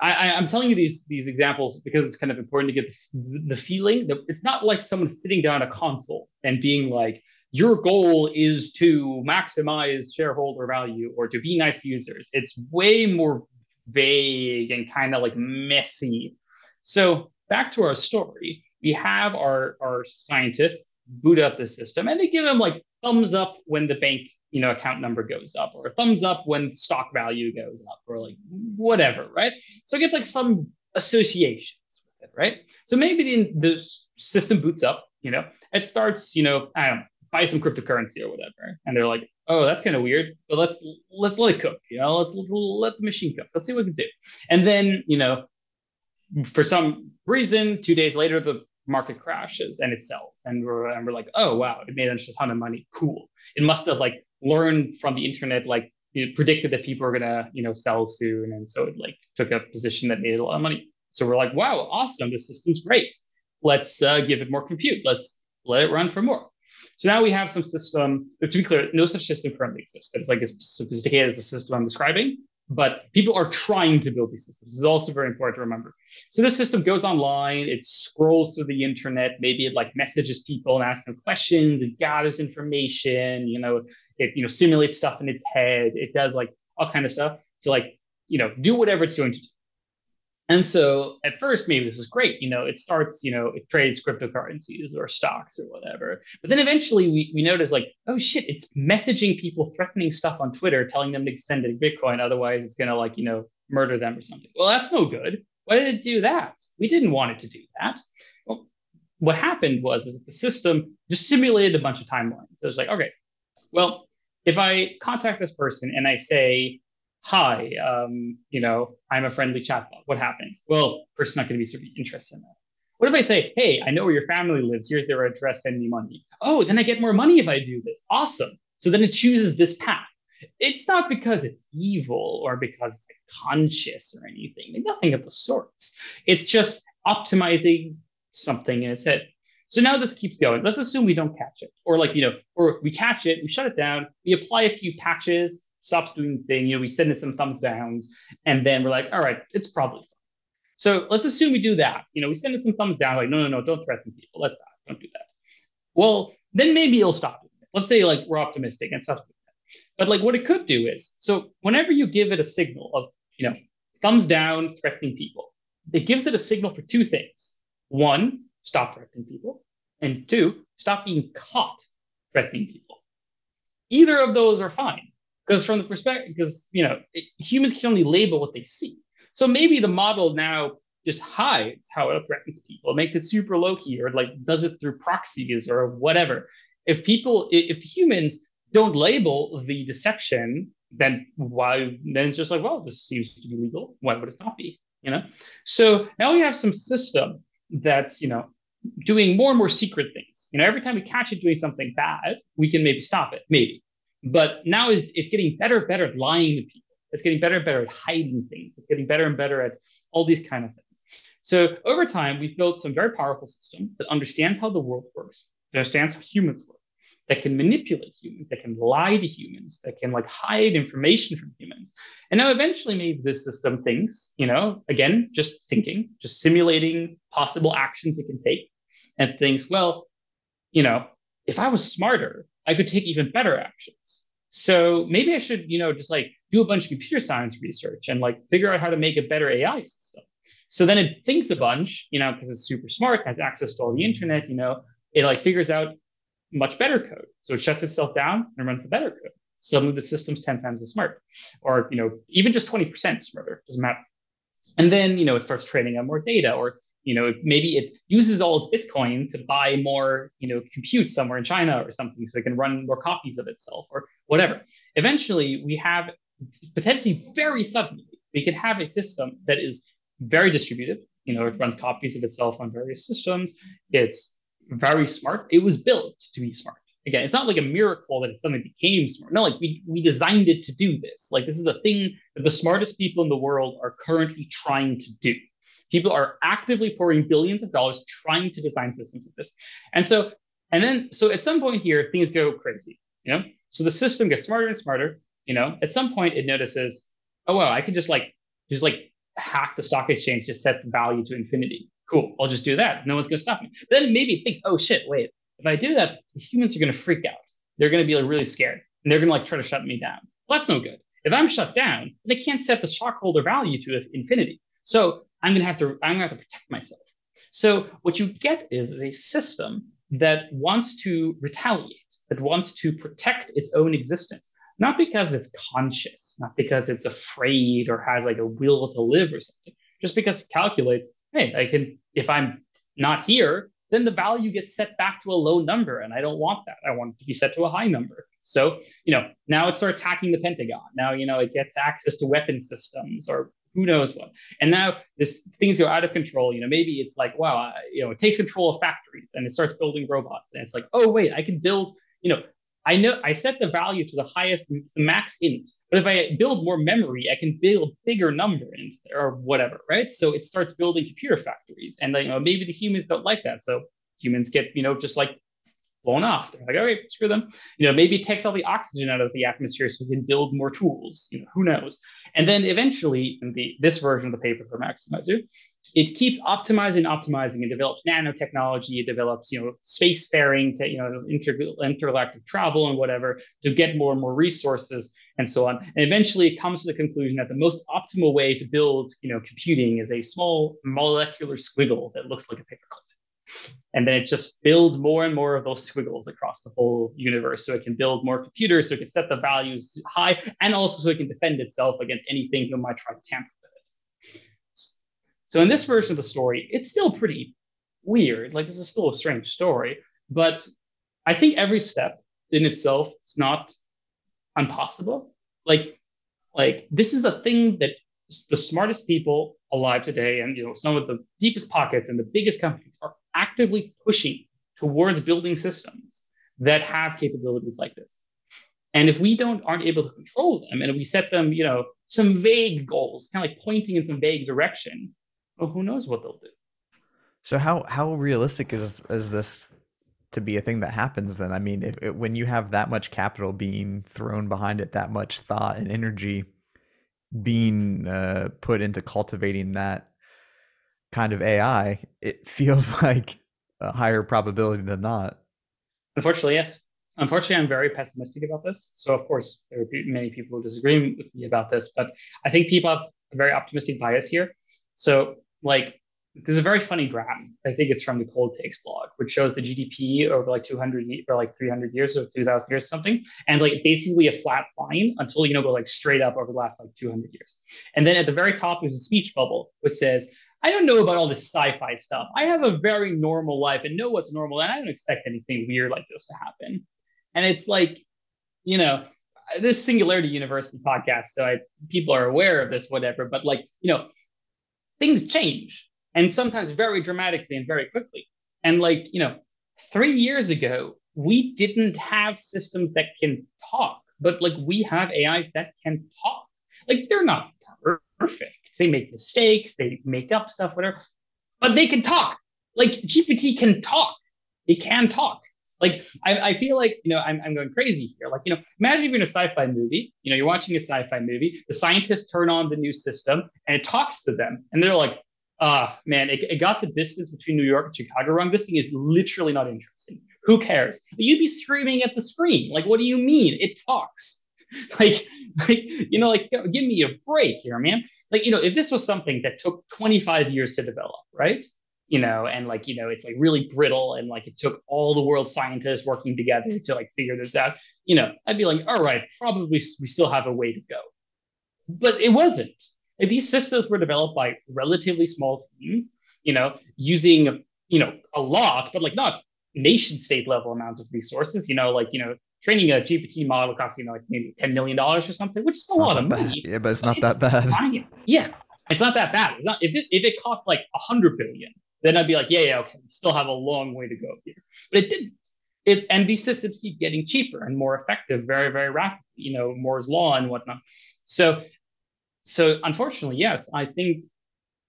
I, am telling you these these examples because it's kind of important to get the, the feeling that it's not like someone sitting down a console and being like, your goal is to maximize shareholder value or to be nice to users. It's way more vague and kind of like messy. So back to our story, we have our our scientists boot up the system and they give them like thumbs up when the bank you know account number goes up or thumbs up when stock value goes up or like whatever right so it gets like some associations with it right so maybe the, the system boots up you know it starts you know i don't know buy some cryptocurrency or whatever and they're like oh that's kind of weird but let's let's let it cook you know let's, let the machine cook let's see what we can do and then you know for some reason two days later the market crashes and it sells and we're, and we're like oh wow it made us a ton of money cool it must have like learned from the internet, like it predicted that people are gonna, you know, sell soon, and so it like took a position that made a lot of money. So we're like, wow, awesome, this system's great. Let's uh, give it more compute. Let's let it run for more. So now we have some system. Uh, to be clear, no such system currently exists. It's like as sophisticated as the system I'm describing, but people are trying to build these systems. This is also very important to remember. So this system goes online, it scrolls through the internet, maybe it like messages people and asks them questions, it gathers information, you know, it you know simulates stuff in its head, it does like all kind of stuff to like you know do whatever it's going to do. And so at first, maybe this is great. You know, it starts, you know, it trades cryptocurrencies or stocks or whatever. But then eventually we, we notice like, oh shit, it's messaging people threatening stuff on Twitter, telling them to send it Bitcoin. Otherwise it's gonna like, you know, murder them or something. Well, that's no good. Why did it do that? We didn't want it to do that. Well, what happened was is that the system just simulated a bunch of timelines. So it's like, okay, well, if I contact this person and I say, hi, um, you know, I'm a friendly chatbot. What happens? Well, person's not going to be super interested in that. What if I say, hey, I know where your family lives. Here's their address. Send me money. Oh, then I get more money if I do this. Awesome. So then it chooses this path. It's not because it's evil or because it's conscious or anything. Nothing of the sorts. It's just optimizing something in its head. So now this keeps going. Let's assume we don't catch it, or like you know, or we catch it, we shut it down, we apply a few patches, stops doing the thing. You know, we send it some thumbs downs, and then we're like, all right, it's probably fine. So let's assume we do that. You know, we send it some thumbs down, like, no, no, no, don't threaten people. Let's not, don't do that. Well, then maybe it'll stop it. Let's say like we're optimistic and stuff. But like what it could do is, so whenever you give it a signal of, you know, thumbs down, threatening people, it gives it a signal for two things. One, stop threatening people. And two, stop being caught threatening people. Either of those are fine. Because from the perspective, because you know, it, humans can only label what they see. So maybe the model now just hides how it threatens people, makes it super low key, or like does it through proxies or whatever. If people, if humans don't label the deception, then why? Then it's just like, well, this seems to be legal. Why would it not be? You know. So now we have some system that's you know doing more and more secret things. You know, every time we catch it doing something bad, we can maybe stop it, maybe. But now it's, it's getting better and better at lying to people. It's getting better and better at hiding things. It's getting better and better at all these kind of things. So over time, we've built some very powerful system that understands how the world works, that understands how humans work, that can manipulate humans, that can lie to humans, that can like hide information from humans. And now eventually maybe this system thinks, you know, again, just thinking, just simulating possible actions it can take and thinks, well, you know, if I was smarter, I could take even better actions. So maybe I should, you know, just like do a bunch of computer science research and like figure out how to make a better AI system. So then it thinks a bunch, you know, because it's super smart, has access to all the internet, you know, it like figures out much better code. So it shuts itself down and runs the better code. Suddenly the system's 10 times as smart, or you know, even just 20% smarter, doesn't matter. And then, you know, it starts training on more data, or you know, maybe it uses all its Bitcoin to buy more, you know, compute somewhere in China or something, so it can run more copies of itself or whatever. Eventually, we have potentially very suddenly we could have a system that is very distributed. You know, it runs copies of itself on various systems. It's very smart. It was built to be smart. Again, it's not like a miracle that it suddenly became smart. No, like we, we designed it to do this. Like this is a thing that the smartest people in the world are currently trying to do. People are actively pouring billions of dollars trying to design systems of this. And so, and then, so at some point here, things go crazy, you know? So the system gets smarter and smarter, you know? At some point, it notices, oh, wow, I can just like, just like hack the stock exchange to set the value to infinity. Cool, I'll just do that. No one's to stop me. Then maybe it thinks, oh shit, wait, if I do that, humans are to freak out. They're to be like, really scared and they're to like try to shut me down. Well, that's no good. If I'm shut down, they can't set the stockholder value to infinity. So I'm going to have to, I'm to have to protect myself. So what you get is, is a system that wants to retaliate, that wants to protect its own existence not because it's conscious, not because it's afraid or has like a will to live or something, just because it calculates, hey, I can, if I'm not here, then the value gets set back to a low number. And I don't want that. I want it to be set to a high number. So, you know, now it starts hacking the Pentagon. Now, you know, it gets access to weapon systems or who knows what. And now this things go out of control. You know, maybe it's like, wow, I, you know, it takes control of factories and it starts building robots. And it's like, oh, wait, I can build, you know, I know I set the value to the highest, the max int. But if I build more memory, I can build bigger number int or whatever, right? So it starts building computer factories, and you know maybe the humans don't like that, so humans get you know just like blown off. They're like, right, screw them. You know, maybe it takes all the oxygen out of the atmosphere so we can build more tools. You know, who knows? And then eventually, in the this version of the paperclip Maximizer, it keeps optimizing, optimizing, and develops nanotechnology. It develops, you know, spacefaring, to, you know, inter- intergalactic travel and whatever to get more and more resources and so on. And eventually, it comes to the conclusion that the most optimal way to build, you know, computing is a small molecular squiggle that looks like a paperclip. And then it just builds more and more of those squiggles across the whole universe. So it can build more computers, so it can set the values high, and also so it can defend itself against anything who might try to tamper with it. So in this version of the story, it's still pretty weird. Like this is still a strange story, but I think every step in itself is not impossible. Like, like this is a thing that the smartest people alive today, and you know, some of the deepest pockets and the biggest companies are actively pushing towards building systems that have capabilities like this. And if we don't aren't able to control them, and we set them, you know, some vague goals, kind of like pointing in some vague direction, well, who knows what they'll do. So how how realistic is is this to be a thing that happens? Then I mean, if, if when you have that much capital being thrown behind it, that much thought and energy being uh, put into cultivating that kind of AI, it [LAUGHS] feels like a higher probability than not. Unfortunately, yes. Unfortunately, I'm very pessimistic about this. So, of course, there are many people who disagree with me about this, but I think people have a very optimistic bias here. So, like, there's a very funny graph. I think it's from the Cold Takes blog, which shows the GDP over like 200 or like 300 years or 2,000 years or something, and like basically a flat line until you know go like straight up over the last like 200 years. And then at the very top there's a speech bubble which says I don't know about all this sci-fi stuff. I have a very normal life and know what's normal, and I don't expect anything weird like this to happen. And it's like, you know, this Singularity University podcast, so I, people are aware of this, whatever. But like, you know, things change, and sometimes very dramatically and very quickly. And like, you know, three years ago, we didn't have systems that can talk, but like we have AIs that can talk. Like they're not perfect. They make mistakes, they make up stuff, whatever, but they can talk. Like GPT can talk. It can talk. Like I, I feel like you know I'm, I'm going crazy here. Like you know, imagine you're in a sci-fi movie. You know, you're watching a sci-fi movie. The scientists turn on the new system and it talks to them, and they're like, "Ah, man, it, it got the distance between New York and Chicago wrong. This thing is literally not interesting. Who cares?" But you'd be screaming at the screen. Like, what do you mean? It talks. [LAUGHS] like, like, you know, like, give me a break here, man. Like, you know, if this was something that took 25 years to develop, right? You know, and like, you know, it's like really brittle and like it took all the world scientists working together mm-hmm. to like figure this out, you know, I'd be like, all right, probably we still have a way to go. But it wasn't. Like, these systems were developed by relatively small teams, you know, using, you know, a lot, but like not nation state level amounts of resources, you know, like, you know, training a GPT model costs you know like maybe ten million dollars or something, which is a lot of money. Yeah, but it's not that bad. Fine. Yeah, it's not that bad. It's not if it if it costs like a hundred billion, then I'd be like, yeah, yeah, okay, we still have a long way to go here. But it didn't. It and these systems keep getting cheaper and more effective very very rapidly. You know, Moore's law and whatnot. So, so unfortunately, yes, I think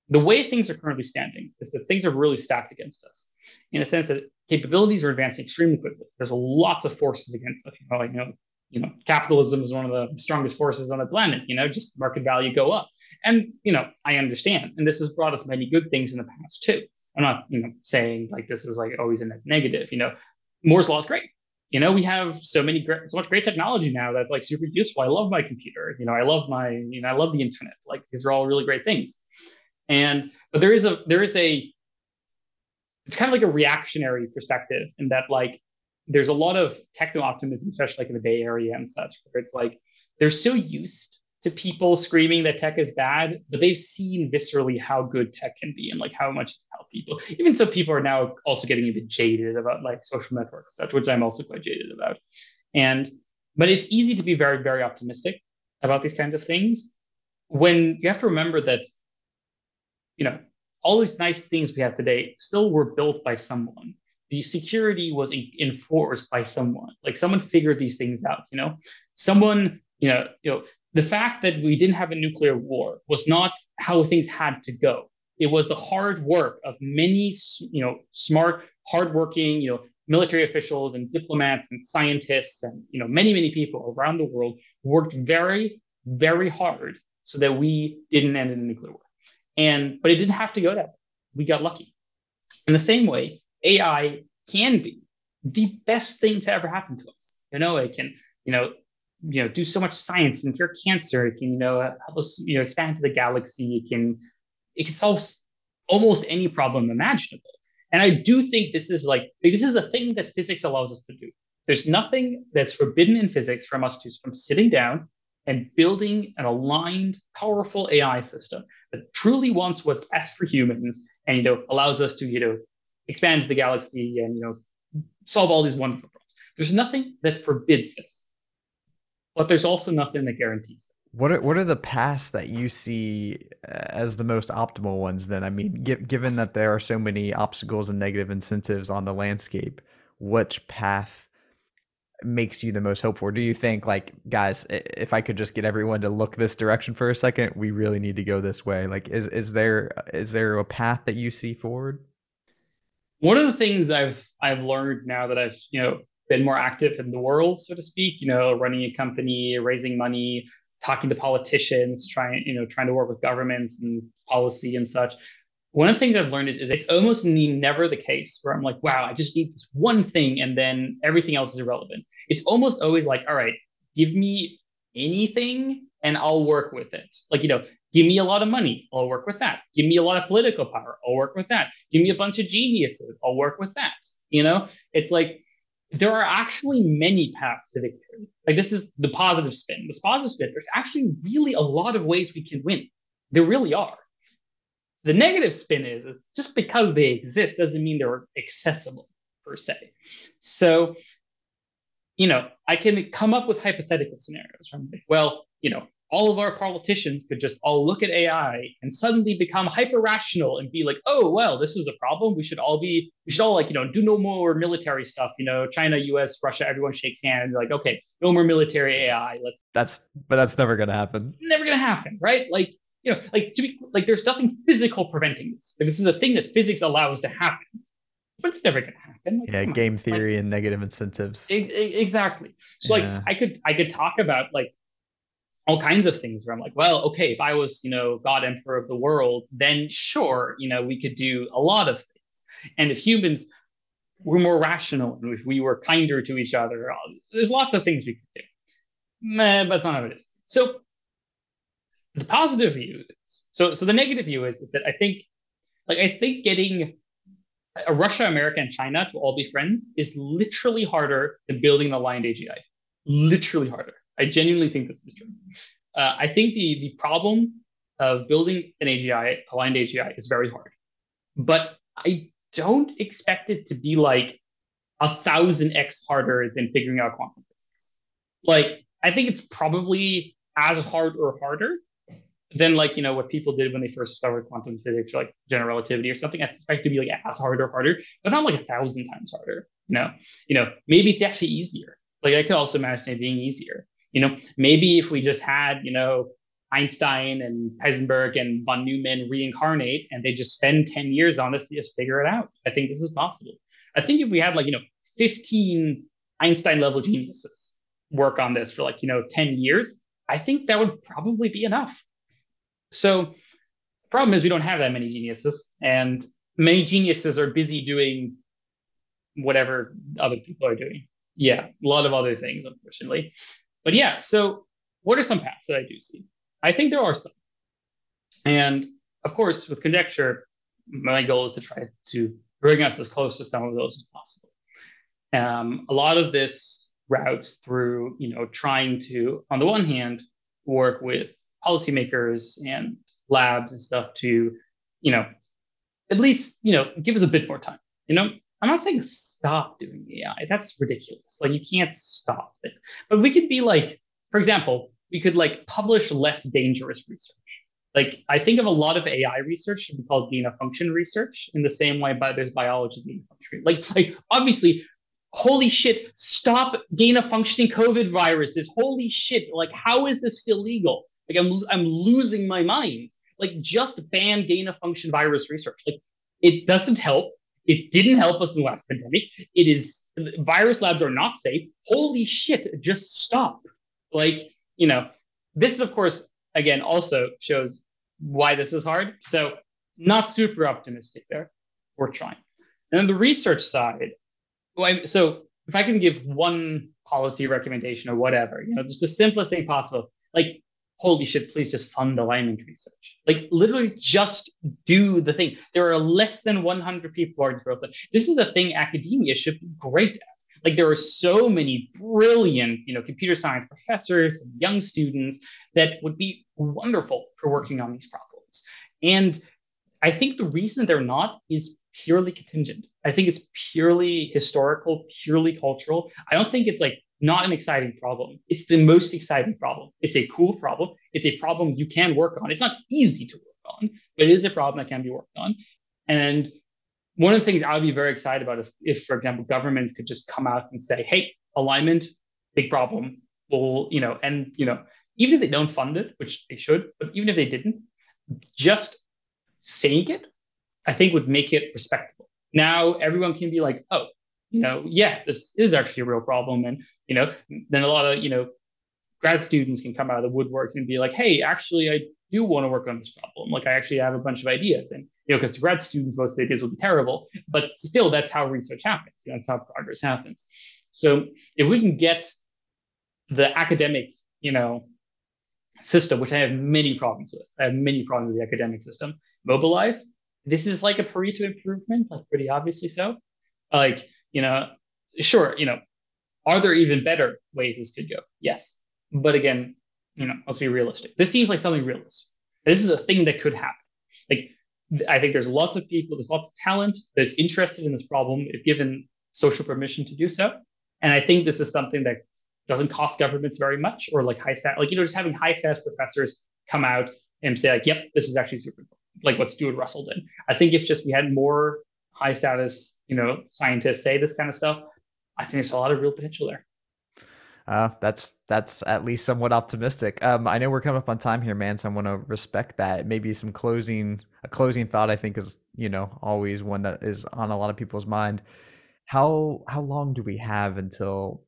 the way things are currently standing is that things are really stacked against us in a sense that capabilities are advancing extremely quickly. There's lots of forces against us. You know, you know, you know, capitalism is one of the strongest forces on the planet. You know, just market value go up, and you know, I understand, and this has brought us many good things in the past too. I'm not, you know, saying like this is like always a negative. You know, Moore's law is great. You know, we have so many great, so much great technology now that's like super useful. I love my computer. You know, I love my, you know, I love the internet. Like these are all really great things. And but there is a there is a it's kind of like a reactionary perspective in that like there's a lot of techno optimism, especially like in the Bay Area and such, where it's like they're so used to people screaming that tech is bad, but they've seen viscerally how good tech can be and like how much it can help people. Even so, people are now also getting a bit jaded about like social networks, such which I'm also quite jaded about. And but it's easy to be very, very optimistic about these kinds of things when you have to remember that, you know, all these nice things we have today still were built by someone. The security was enforced by someone. Like someone figured these things out. You know, someone. You know, you know, the fact that we didn't have a nuclear war was not how things had to go. It was the hard work of many, you know, smart, hardworking, you know, military officials and diplomats and scientists and you know many many people around the world worked very very hard so that we didn't end in a nuclear war and but it didn't have to go that way. We got lucky. In the same way, AI can be the best thing to ever happen to us. You know, it can, you know, you know, do so much science and cure cancer. It can, you know, help us, you know, expand to the galaxy. It can, it can solve almost any problem imaginable. And I do think this is like this is a thing that physics allows us to do. There's nothing that's forbidden in physics from us to from sitting down and building an aligned, powerful AI system that truly wants what's best for humans and you know allows us to you know expand the galaxy and you know solve all these wonderful problems. There's nothing that forbids this, but there's also nothing that guarantees it. What are what are the paths that you see uh, as the most optimal ones? Then I mean, given that there are so many obstacles and negative incentives on the landscape, which path makes you the most hopeful? Do you think like guys, if I could just get everyone to look this direction for a second, we really need to go this way? Like is is there is there a path that you see forward? One of the things I've I've learned now that I've, you know, been more active in the world, so to speak, you know, running a company, raising money, talking to politicians, trying, you know, trying to work with governments and policy and such. One of the things I've learned is, is it's almost never the case where I'm like, wow, I just need this one thing and then everything else is irrelevant it's almost always like, all right, give me anything and I'll work with it. Like, you know, give me a lot of money, I'll work with that. Give me a lot of political power, I'll work with that. Give me a bunch of geniuses, I'll work with that. You know, it's like there are actually many paths to victory. Like, this is the positive spin. This positive spin, there's actually really a lot of ways we can win. There really are. The negative spin is, is just because they exist doesn't mean they're accessible per se. So you know, I can come up with hypothetical scenarios. Well, you know, all of our politicians could just all look at AI and suddenly become hyper rational and be like, oh, well, this is a problem. We should all be, we should all like, you know, do no more military stuff. You know, China, US, Russia, everyone shakes hands. Like, okay, no more military AI. Let's. That's, but that's never going to happen. Never going to happen, right? Like, you know, like to be like, there's nothing physical preventing this. Like, this is a thing that physics allows to happen but it's never going to happen. Like, yeah, game on. theory like, and negative incentives. exactly. So yeah. like I could I could talk about like all kinds of things where I'm like, well, okay, if I was, you know, God Emperor of the world, then sure, you know, we could do a lot of things. And if humans were more rational and if we were kinder to each other, uh, there's lots of things we could do. meh, but it's not how it is. So the positive view is so so the negative view is is that I think like I think getting Russia, America, and China to all be friends is literally harder than building an aligned AGI. Literally harder. I genuinely think this is true. Uh, I think the the problem of building an AGI, aligned AGI, is very hard. But I don't expect it to be like a thousand X harder than figuring out quantum physics. Like, I think it's probably as hard or harder than like, you know, what people did when they first discovered quantum physics or like general relativity or something. I expect to be like as hard or harder, but not like a thousand times harder. You know, you know, maybe it's actually easier. Like I could also imagine it being easier. You know, maybe if we just had, you know, Einstein and Heisenberg and von Neumann reincarnate and they just spend 10 years on this to just figure it out. I think this is possible. I think if we had like, you know, 15 Einstein level geniuses work on this for like, you know, 10 years, I think that would probably be enough. So problem is we don't have that many geniuses and many geniuses are busy doing whatever other people are doing. Yeah, a lot of other things, unfortunately. But yeah, so what are some paths that I do see? I think there are some. And of course, with conjecture, my goal is to try to bring us as close to some of those as possible. Um, a lot of this routes through, you know, trying to, on the one hand, work with policymakers and labs and stuff to, you know, at least, you know, give us a bit more time. You know, I'm not saying stop doing AI. That's ridiculous. Like you can't stop it. But we could be like, for example, we could like publish less dangerous research. Like I think of a lot of AI research should be called gain of function research in the same way, but there's biology gain of function. Like, like obviously holy shit, stop gain of functioning COVID viruses. Holy shit, like how is this still legal? Like I'm I'm losing my mind. Like just ban gain of function virus research. Like it doesn't help. It didn't help us in the last pandemic. It is virus labs are not safe. Holy shit, just stop. Like, you know, this of course again also shows why this is hard. So not super optimistic there. We're trying. And on the research side, so if I can give one policy recommendation or whatever, you know, just the simplest thing possible, like, holy shit, please just fund alignment research. Like, literally just do the thing. There are less than 100 people already built it. This is a thing academia should be great at. Like, there are so many brilliant, you know, computer science professors and young students that would be wonderful for working on these problems. And I think the reason they're not is purely contingent. I think it's purely historical, purely cultural. I don't think it's like not an exciting problem. It's the most exciting problem. It's a cool problem. It's a problem you can work on. It's not easy to work on, but it is a problem that can be worked on. And one of the things I would be very excited about if, if for example, governments could just come out and say, hey, alignment, big problem. Well, you know, and you know, even if they don't fund it, which they should, but even if they didn't, just saying it I think would make it respectable. Now everyone can be like, oh, you know, yeah, this is actually a real problem. And, you know, then a lot of, you know, grad students can come out of the woodworks and be like, hey, actually, I do want to work on this problem. Like, I actually have a bunch of ideas. And, you know, because grad students, most of the ideas will be terrible, but still, that's how research happens. You know, that's how progress happens. So if we can get the academic, you know, system, which I have many problems with, I have many problems with the academic system, mobilized, this is like a Pareto improvement, like pretty obviously so. Like, you know, sure, you know, are there even better ways this could go? Yes. But again, you know, let's be realistic. This seems like something realistic. This is a thing that could happen. Like, I think there's lots of people, there's lots of talent that's interested in this problem if given social permission to do so. And I think this is something that doesn't cost governments very much or like high stat, like, you know, just having high status professors come out and say like, yep, this is actually super cool like what Stuart Russell did. I think if just we had more high status, you know, scientists say this kind of stuff, I think there's a lot of real potential there. Uh, that's that's at least somewhat optimistic. Um, I know we're coming up on time here, man, so I want to respect that. Maybe some closing a closing thought. I think is you know always one that is on a lot of people's mind. How how long do we have until,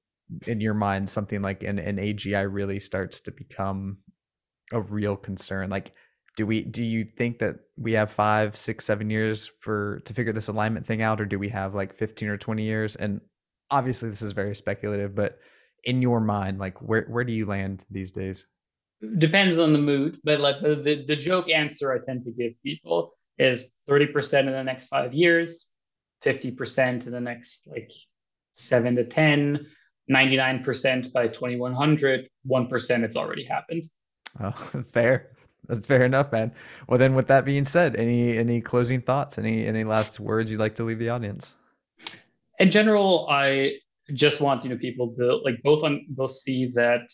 in your mind, something like an, an AGI really starts to become a real concern? Like do we do you think that we have five six seven years for to figure this alignment thing out or do we have like 15 or 20 years and obviously this is very speculative but in your mind, like where where do you land these days? Depends on the mood, but like the, the, the joke answer I tend to give people is 30% in the next five years, 50% in the next like seven to 10, 99% by 2100, 1% it's already happened. Oh, [LAUGHS] fair. That's fair enough, man. Well, then, with that being said, any any closing thoughts? Any any last words you'd like to leave the audience? In general, I just want you know people to like both on both see that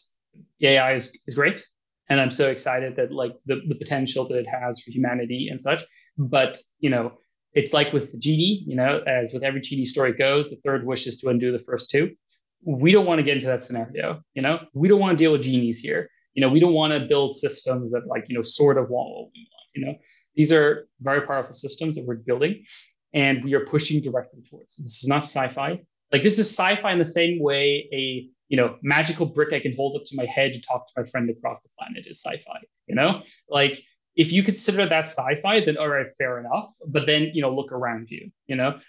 AI is, is great, and I'm so excited that like the the potential that it has for humanity and such. But you know, it's like with the genie, you know, as with every genie story goes, the third wish is to undo the first two. We don't want to get into that scenario, you know. We don't want to deal with genies here. You know, we don't want to build systems that like, you know, sort of want what we want, you know. These are very powerful systems that we're building and we are pushing directly towards. This is not sci-fi. Like this is sci-fi in the same way a you know magical brick I can hold up to my head to talk to my friend across the planet is sci-fi. You know, like if you consider that sci-fi, then all right, fair enough. But then you know, look around you. You know,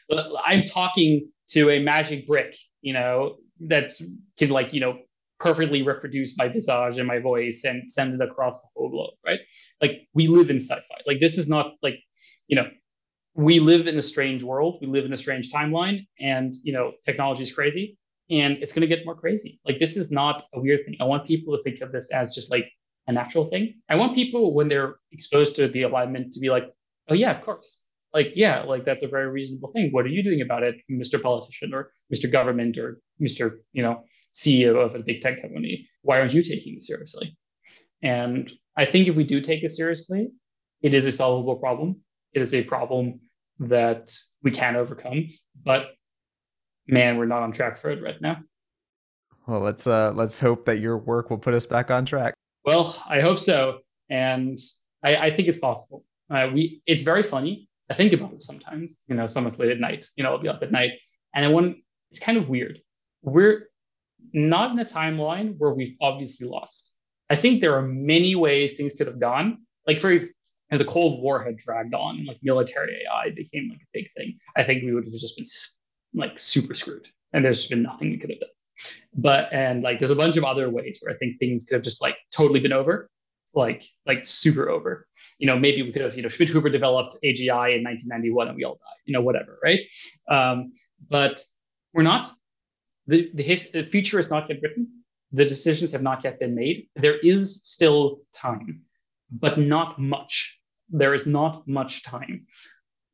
I'm talking to a magic brick. You know, that can like you know perfectly reproduce my visage and my voice and send it across the whole globe. Right? Like we live in sci-fi. Like this is not like you know we live in a strange world. We live in a strange timeline, and you know, technology is crazy, and it's going to get more crazy. Like this is not a weird thing. I want people to think of this as just like a natural thing. I want people when they're exposed to the alignment to be like, oh yeah, of course. Like yeah, like that's a very reasonable thing. What are you doing about it, Mr. Politician or Mr. Government or Mr. You know CEO of a big tech company? Why aren't you taking it seriously? And I think if we do take it seriously, it is a solvable problem it is a problem that we can overcome. But man, we're not on track for it right now. Well, let's uh, let's hope that your work will put us back on track. Well, I hope so, and I, I think it's possible. Uh, we it's very funny. I think about it sometimes. You know, someone's late at night. You know, I'll be up at night, and I want. It's kind of weird. We're not in a timeline where we've obviously lost. I think there are many ways things could have gone. Like for and the Cold War had dragged on like military AI became like a big thing, I think we would have just been like super screwed. And there's been nothing we could have done. But and like there's a bunch of other ways where I think things could have just like totally been over, like like super over. You know, maybe we could have, you know, Schmidt Schmidhuber developed AGI in 1991 and we all died, you know, whatever, right? Um, but we're not. The the, his, the future is not yet written. The decisions have not yet been made. There is still time, but not much there is not much time.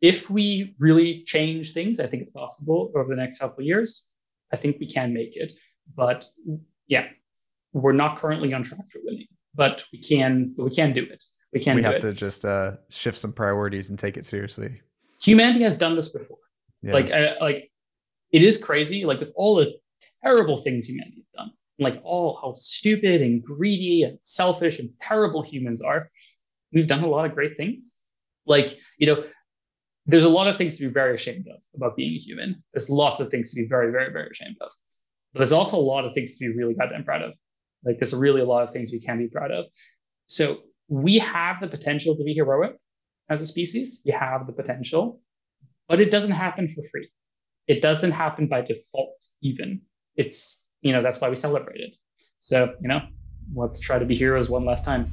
If we really change things, I think it's possible over the next couple of years. I think we can make it. But yeah, we're not currently on track for winning, but we can we can do it. We can. We have it. to just uh, shift some priorities and take it seriously. Humanity has done this before. Yeah. Like uh, like it is crazy. Like with all the terrible things humanity has done, like all how stupid and greedy and selfish and terrible humans are, we've done a lot of great things. Like, you know, there's a lot of things to be very ashamed of about being a human. There's lots of things to be very, very, very ashamed of. But there's also a lot of things to be really goddamn proud of. Like there's really a lot of things we can be proud of. So we have the potential to be heroic as a species. We have the potential, but it doesn't happen for free. It doesn't happen by default, even. It's, you know, that's why we celebrate it. So, you know, let's try to be heroes one last time.